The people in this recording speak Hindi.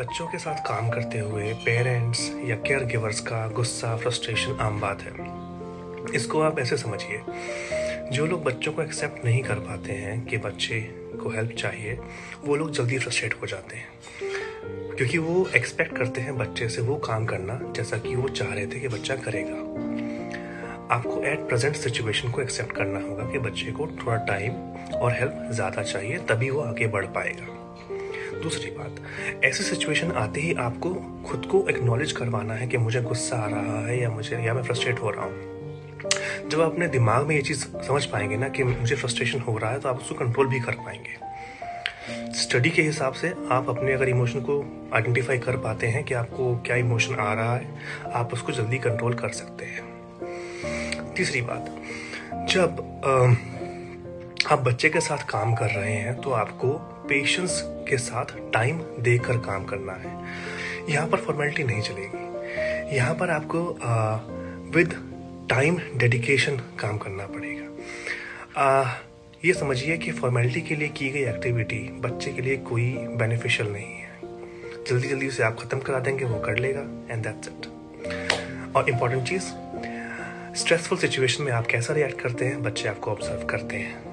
बच्चों के साथ काम करते हुए पेरेंट्स या केयर गिवर्स का गुस्सा फ्रस्ट्रेशन आम बात है। इसको आप ऐसे समझिए, जो लोग बच्चों को एक्सेप्ट नहीं कर पाते हैं कि बच्चे को हेल्प चाहिए, वो लोग जल्दी फ्रस्ट्रेट हो जाते हैं। क्योंकि वो एक्सपेक्ट करते हैं बच्चे से वो काम करना, जैसा कि वो चाह रहे थे कि बच्चा करेगा। आपको एट प्रेजेंट सिचुएशन को एक्सेप्ट करना होगा कि बच्चे को थोड़ा टाइम और हेल्प ज़्यादा चाहिए, तभी वो आगे बढ़ पाएगा। दूसरी बात, ऐसी सिचुएशन आते ही आपको खुद को एक्नॉलेज करवाना है कि मुझे गुस्सा आ रहा है या मुझे, या मैं फ्रस्ट्रेट हो रहा हूँ। जब आप अपने दिमाग में ये चीज़ समझ पाएँगे ना कि मुझे फ्रस्ट्रेशन हो रहा है तो आप उसको कंट्रोल भी कर पाएँगे। स्टडी के हिसाब से आप अपने अगर इमोशन को आइडेंटिफाई कर पाते हैं कि आपको क्या इमोशन आ रहा है, आप उसको जल्दी कंट्रोल कर सकते हैं। तीसरी बात, जब आप बच्चे के साथ काम कर रहे हैं तो आपको पेशेंस के साथ टाइम देकर काम करना है। यहाँ पर फॉर्मेलिटी नहीं चलेगी। यहाँ पर आपको विद टाइम डेडिकेशन काम करना पड़ेगा। आ, ये समझिए कि फॉर्मेलिटी के लिए की गई एक्टिविटी बच्चे के लिए कोई बेनिफिशियल नहीं है। जल्दी जल्दी उसे आप ख़त्म करा देंगे वो कर लेगा एंड दैट्स इट और इंपॉर्टेंट चीज़ स्ट्रेसफुल सिचुएशन में आप कैसा रिएक्ट करते हैं बच्चे आपको ऑब्ज़र्व करते हैं।